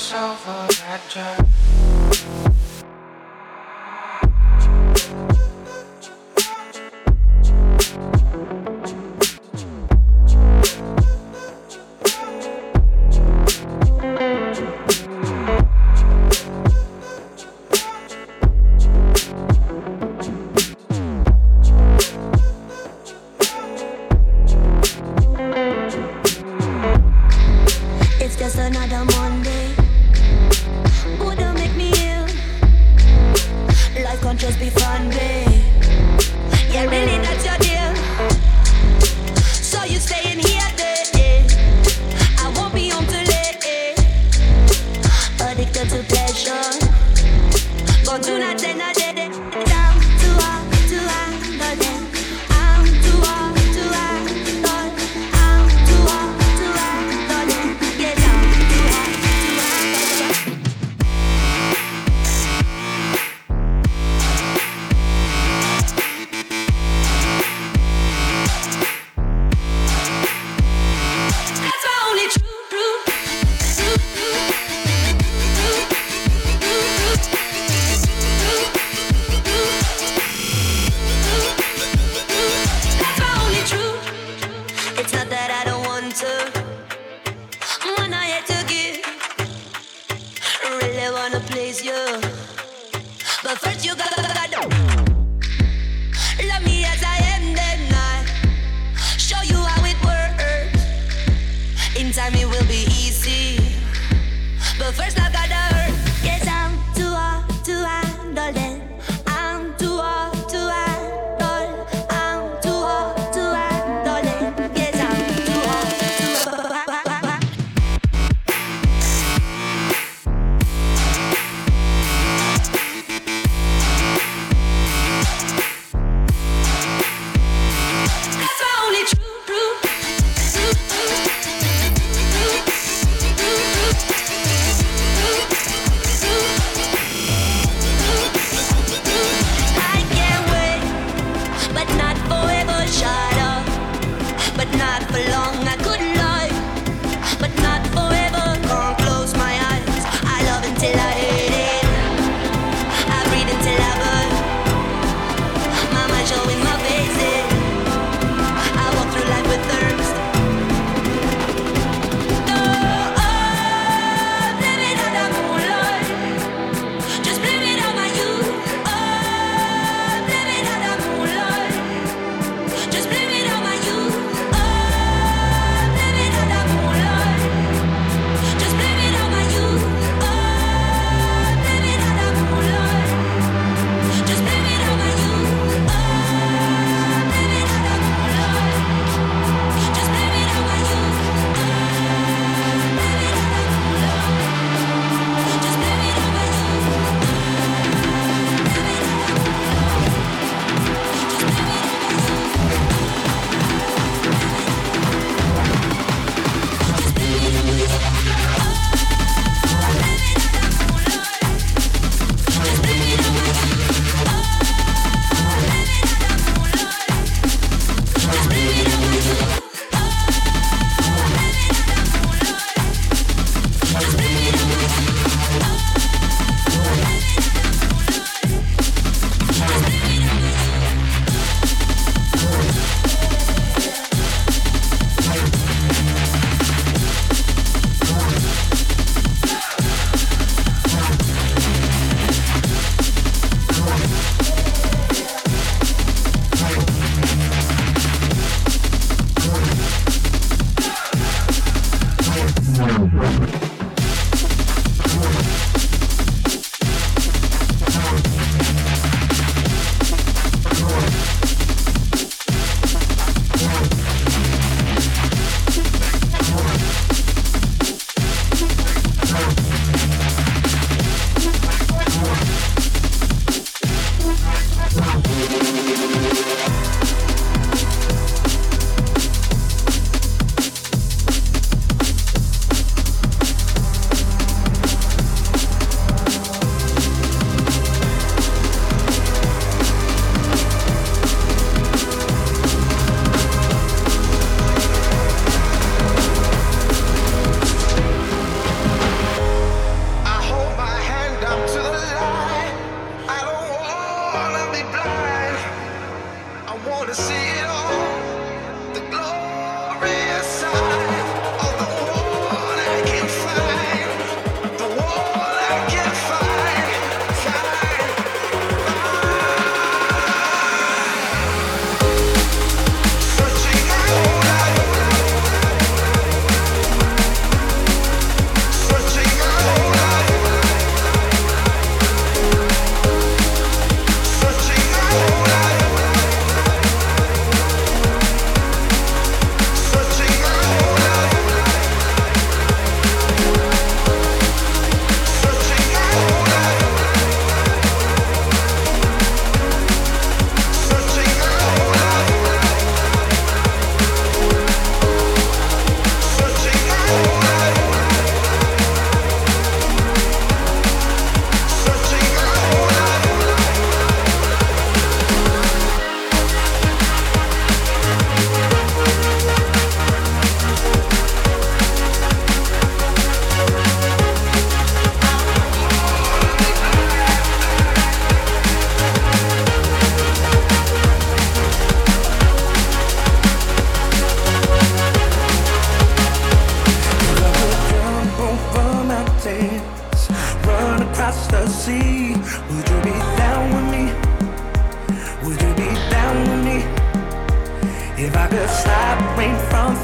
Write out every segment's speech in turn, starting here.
You sold yourself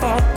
If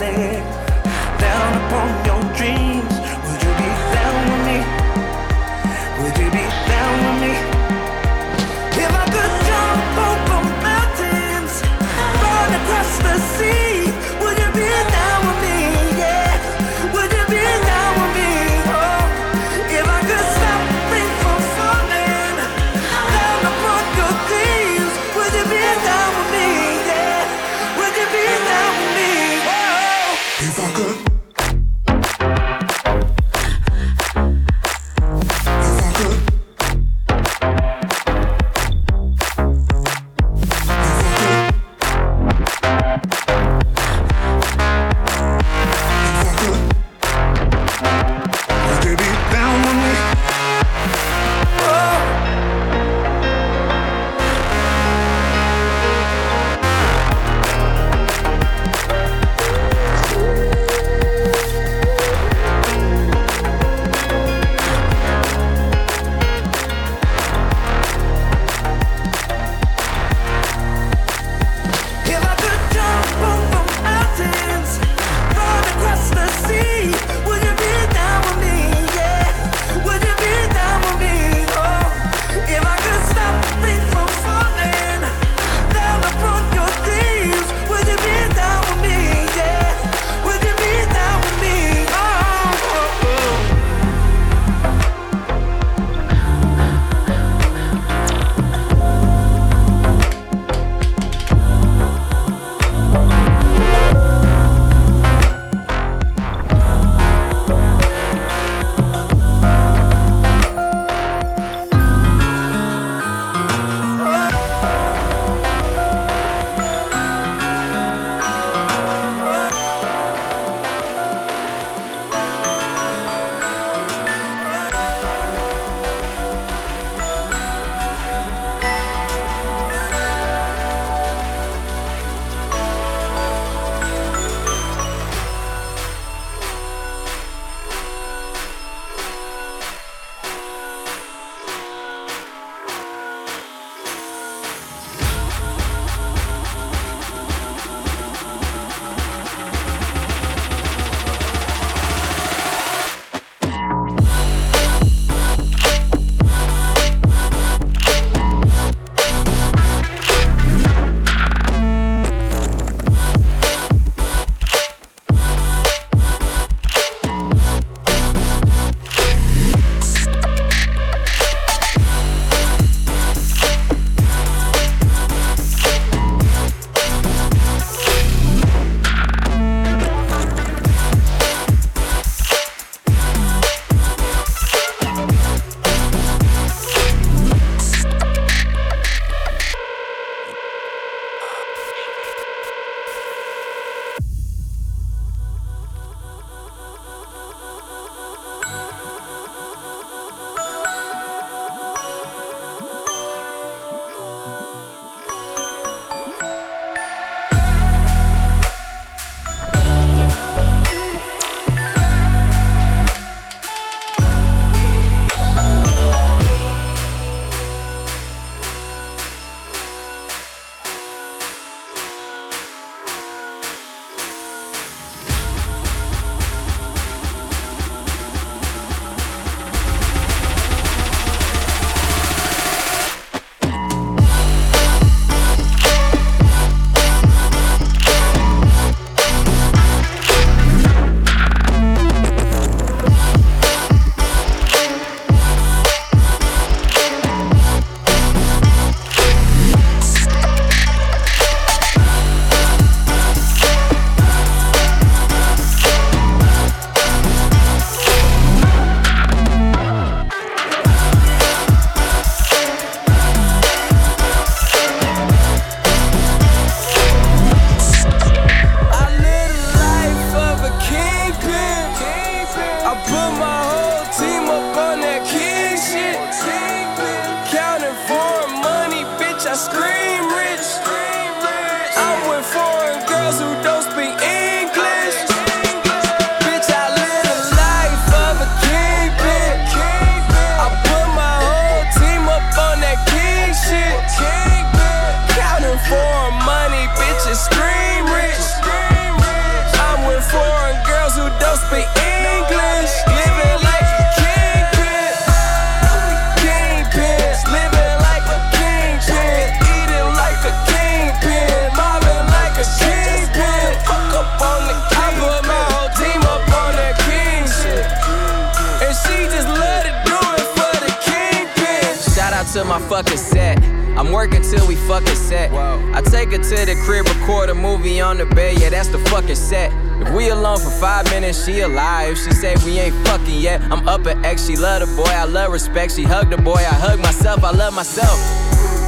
fucking set. I'm working till we fucking set. I take her to the crib, record a movie on the bed, yeah, that's the fucking set. If we alone for five minutes, she alive. She say we ain't fucking yet. I'm up at X, she love the boy, I love respect. She hug the boy, I hug myself, I love myself.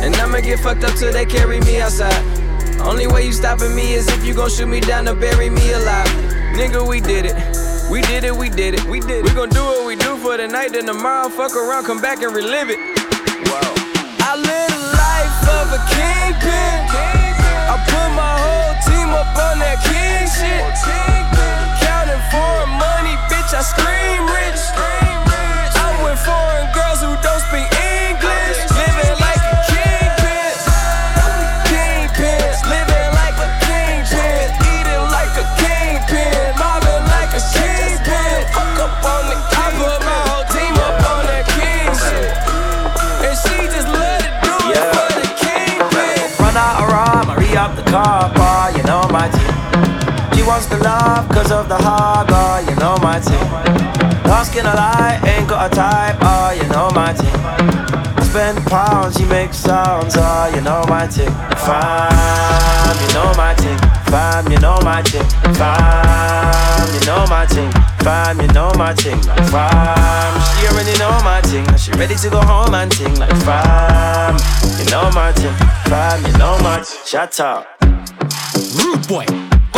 And I'ma get fucked up till they carry me outside. Only way you stopping me is if you gon' shoot me down to bury me alive. Nigga, we did it. We did it, we did it, we did it. We gon' do what we do for the night, then tomorrow fuck around, come back and relive it. Whoa. I live a life of a kingpin. I put my whole team up on that king shit. Counting foreign money, bitch, I scream rich. I'm with foreign girls who don't speak of the hard bar, you know my team. Lost in a lie, ain't got a type, oh, you know my team. Spend pounds, she makes sounds, oh, you know my team. Fam, you know my team. Fam, you know my team. Fam, you know my team. Fam, you know my team. Like fam, she already know my team. She ready to go home and ting like fam. You know my team. Fam, you know my team. Shut up. Rude boy,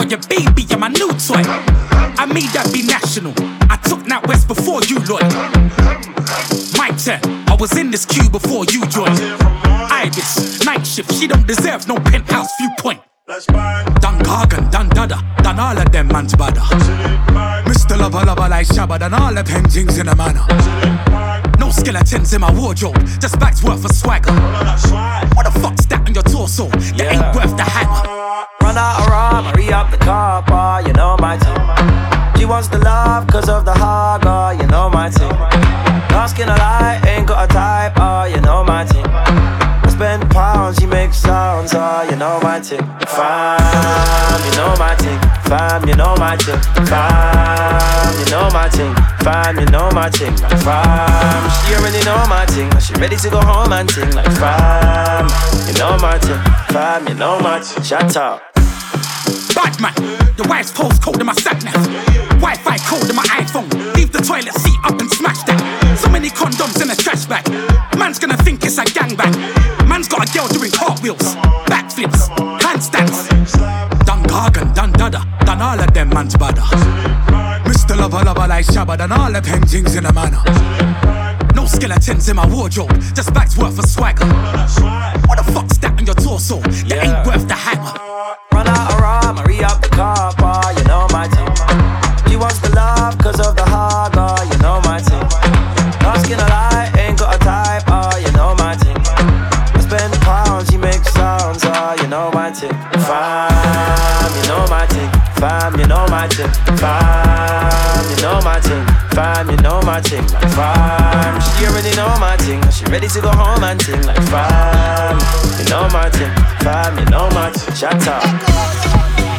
got your baby and my new toy. I made that be national. I took that west before you, Lloyd. My turn, I was in this queue before you joined. Ibis, night shift, she don't deserve no penthouse viewpoint. Done Gargan, done Dada, done all of them man's bada. Mr. Lover Lover like Shabba, done all the paintings in a manner. No skeletons in my wardrobe, just bags worth of swagger. What the fuck's that on your torso? That Yeah. ain't worth the hammer. Run out of raw, Marie up the car bar, you know my team. She wants the love cause of the bar, you know my team. Lost in a lie, ain't got a type, oh, you know my team. I spend pounds, she makes sounds, oh, you know my team. Fam, you know my team. Fam, you know my team. Fam, you know my team. Fam, you know my team. Like fam, she already know my team. She ready to go home and ting like fam. You know my team. Fam, you know my team. Shut up. Bad man, your wife's postcode in my sat nav. Wi-Fi code in my iPhone. Leave the toilet seat up and smash that. So many condoms in a trash bag. Man's gonna think it's a gangbang. Man's got a girl doing cartwheels, backflips, handstands. Done Gargan, done Dada, done all of them man's bada. Mr. Lover Lover like Shabba, done all the paintings in a manner. No skeletons in my wardrobe, just bags worth of swagger. What the fuck's that on your torso? That Yeah. ain't worth the hammer. Run out of raw, Marie up the car bar, you know my team. She wants the love cause of the hard bar, you know my team. Lost in a lie, ain't got a type, oh, you know my team. I spend pounds, she makes sounds, oh, you know my team. Fam, you know my team. Fam, you know my team. Fam, you know my team. Fam, you know my team. Like fam, she already know my team. She ready to go home and ting like fam. You know my team. Fam, you know my team. Shut up.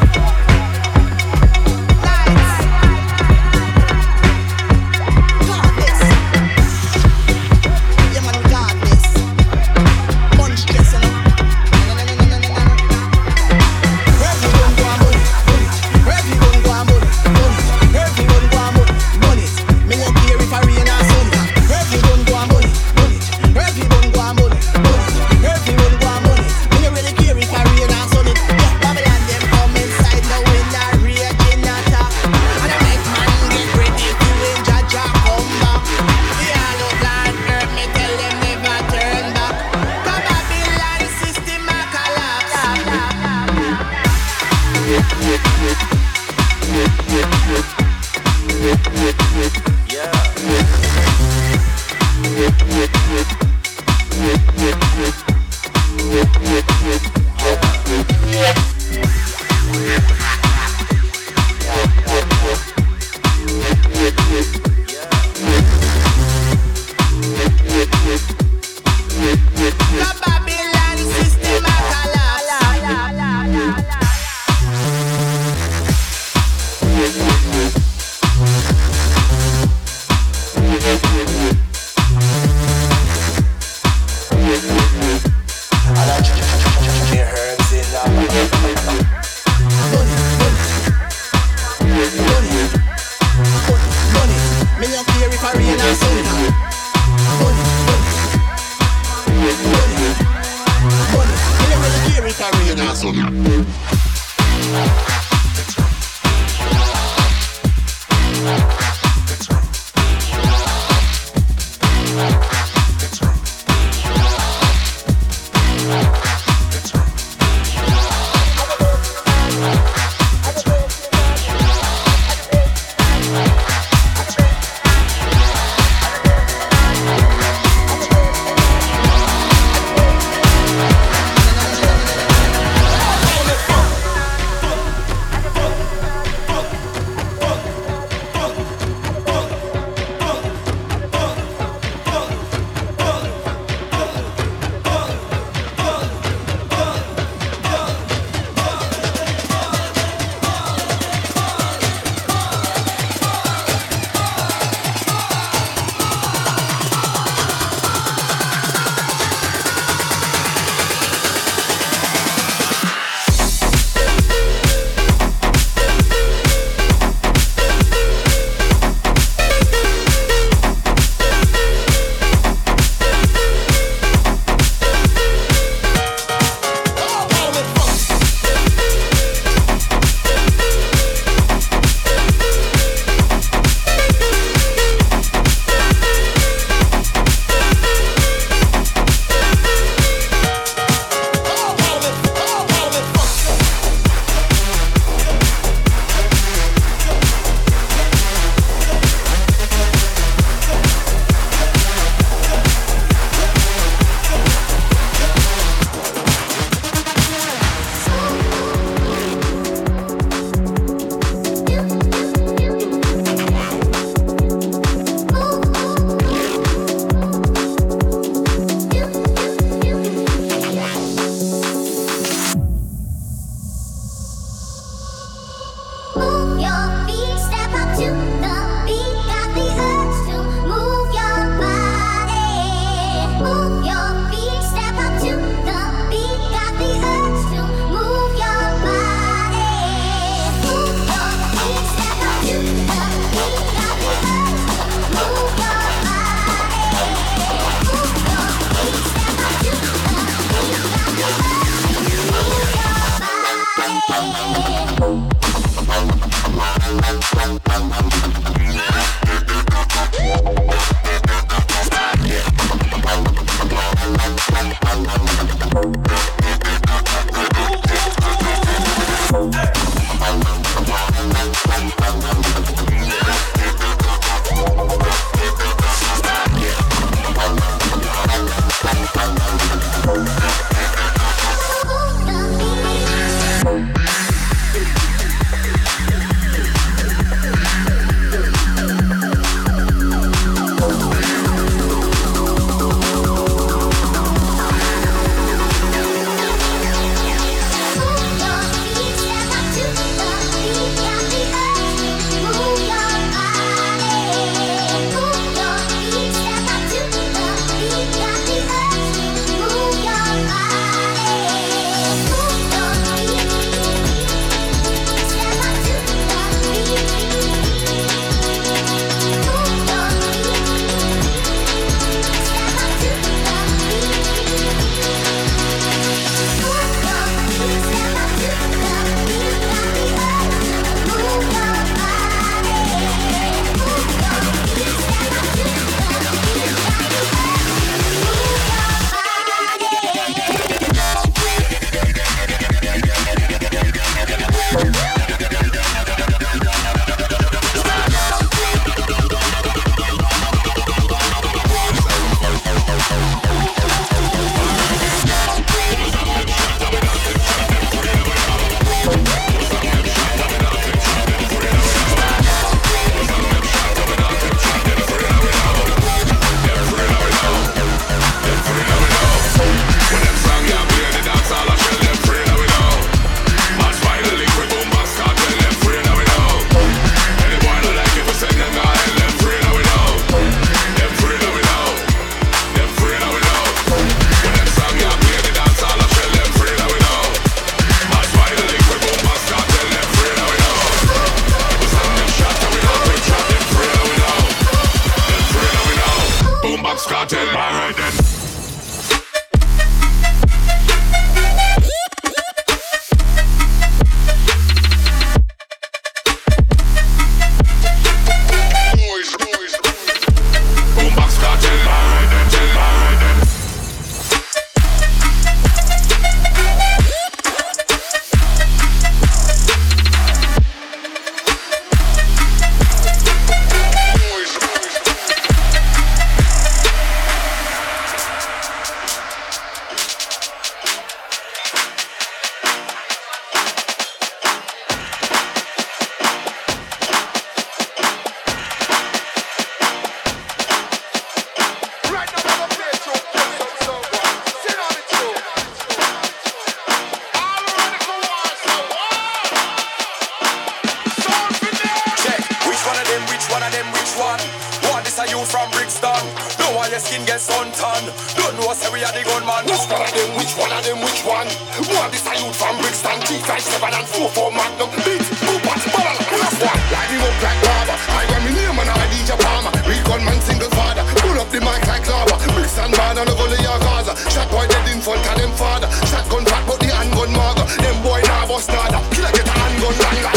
Man on the gully of Gaza. Shot boy dead in front of them father. Shotgun fat but the handgun maga. Them boy nah bust nada. Killer get a handgun long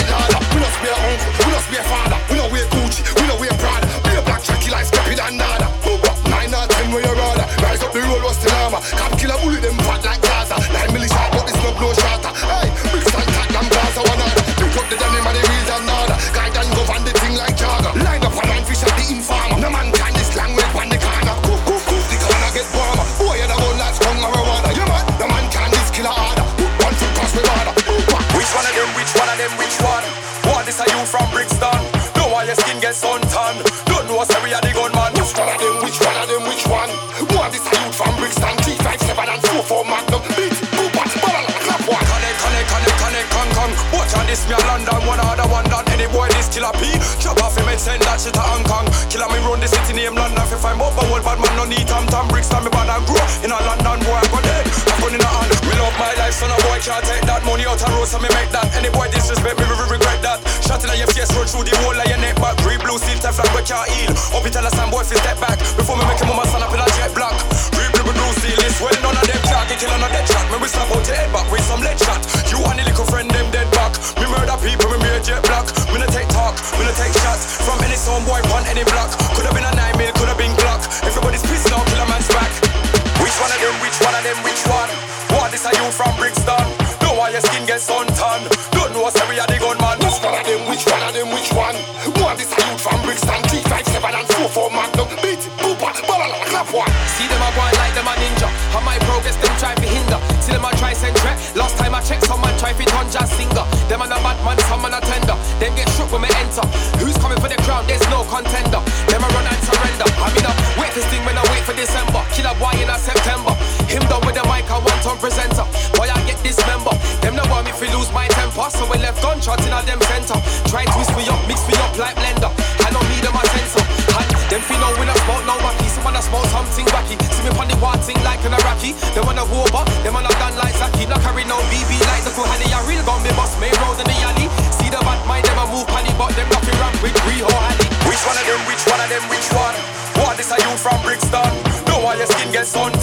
London. If I move old bad man, no need tam tam. Brixton me bad and grow. In a London boy, I go dead. I gun in a hand. Me love my life, so no boy can't take that money out and road, so me make that. Any boy disrespect me, we regret that. Shot in your face, roll through the whole of your neck back. Green blue steel Teflon, we can't heal. Up tell some boy fi step back. Before me make him mama stand up in a jet black. Green blue blue steel is well none of them can't get kill on a dead shot. Me we slap out your head back with some lead shot. You and the little friend them dead back. Me murder people, me a jet black. Me no take talk, me no take shots from any sound boy on any block. Could have been try to turn jazz singer. Them and a bad man, some man a tender. Them get shook when me enter. Who's coming for the crown? There's no contender. Them a run and surrender. I mean, I wait this thing when I wait for December. Killer boy in a September. Him done with the mic, I want on presenter. Boy, I get dismember. Them no want me fi lose my temper. So we left gunshots in a them center. Try twist me up, mix me up like blender. I don't need them a sensor. And them feel no win a smoke, no wacky. Wanna smoke something wacky. See me on the war thing like an Iraqi. Them wanna over, them wanna done like Saki. Not carry no BB like the Kuhani. A real gun, me bust main road in the alley. See the bad mind, them a move panny, but them nothing rap with Rio Alley. Which one of them? Which one of them? Which one? What this are you from Brixton? Know why your skin gets. Don't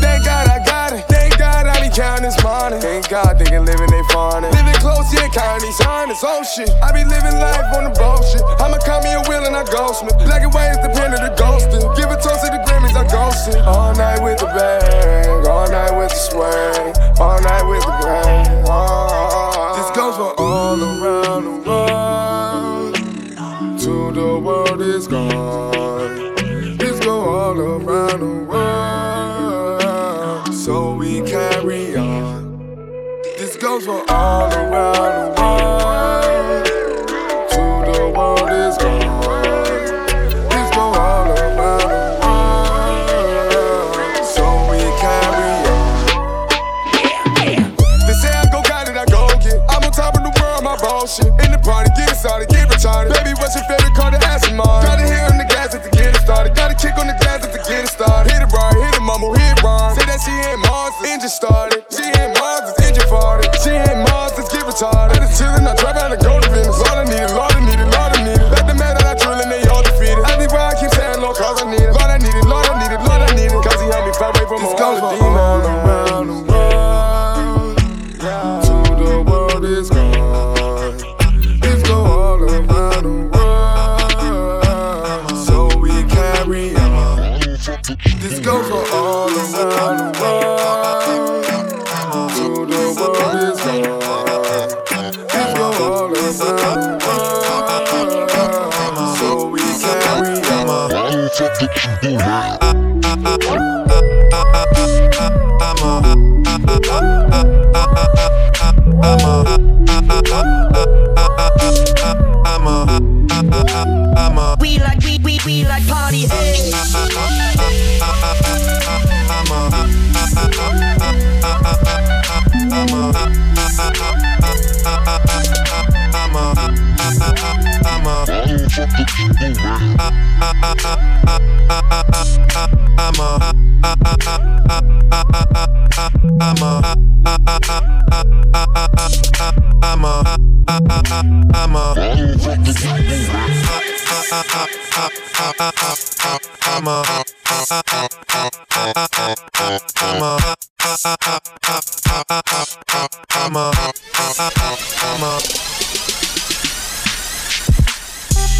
Thank God I got it. Thank God I be counting this money. Thank God they can live in they fawning. Living close, yeah, counting these hundreds. Oh shit. I be living life on the bullshit. I'ma call me a wheel and I ghost me. Black and white is the pen of the ghosting. Give a toast to the Grammys, I ghosting. All night with the bang. To the world is gone. Go all so we. They say I go got it, I go get. I'm on top of the world, my bullshit. In the party, get started, get retarded. Baby, what's your favorite car to him on? The gas get it started. Gotta kick on the gas get it started. Hit it right, hit it mumble, hit it. Say that she ain't monsters, engine started. Retarded. I just chillin', I trap out and fuck did? I'm a. I'm a. I'm a. I'm a. I'm a. I'm a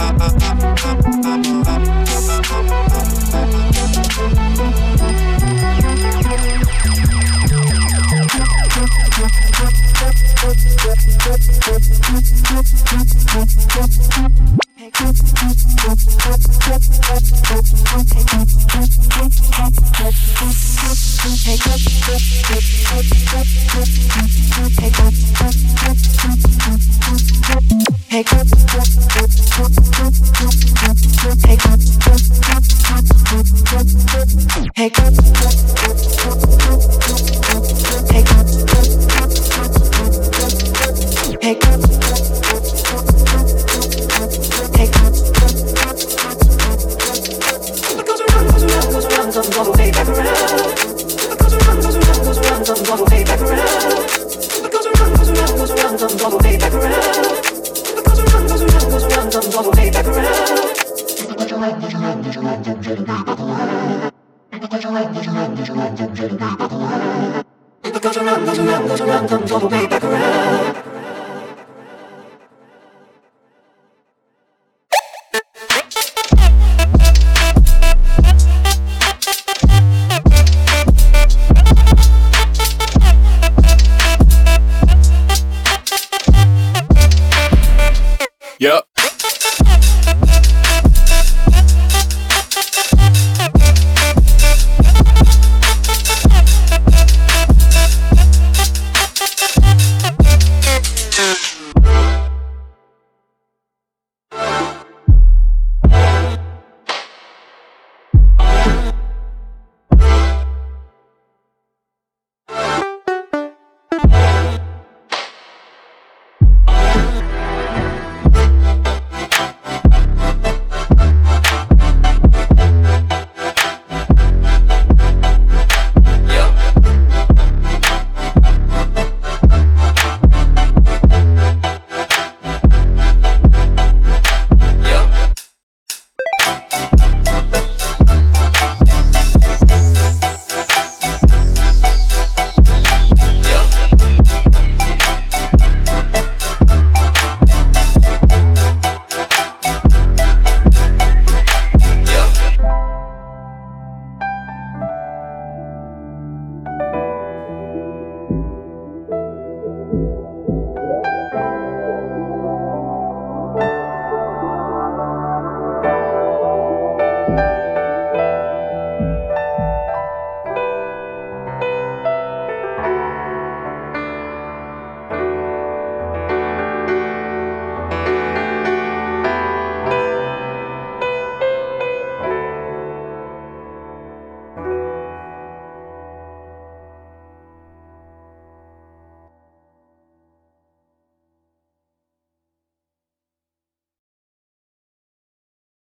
I'm up, up, It goes around, goes around, goes around, comes all the way back around.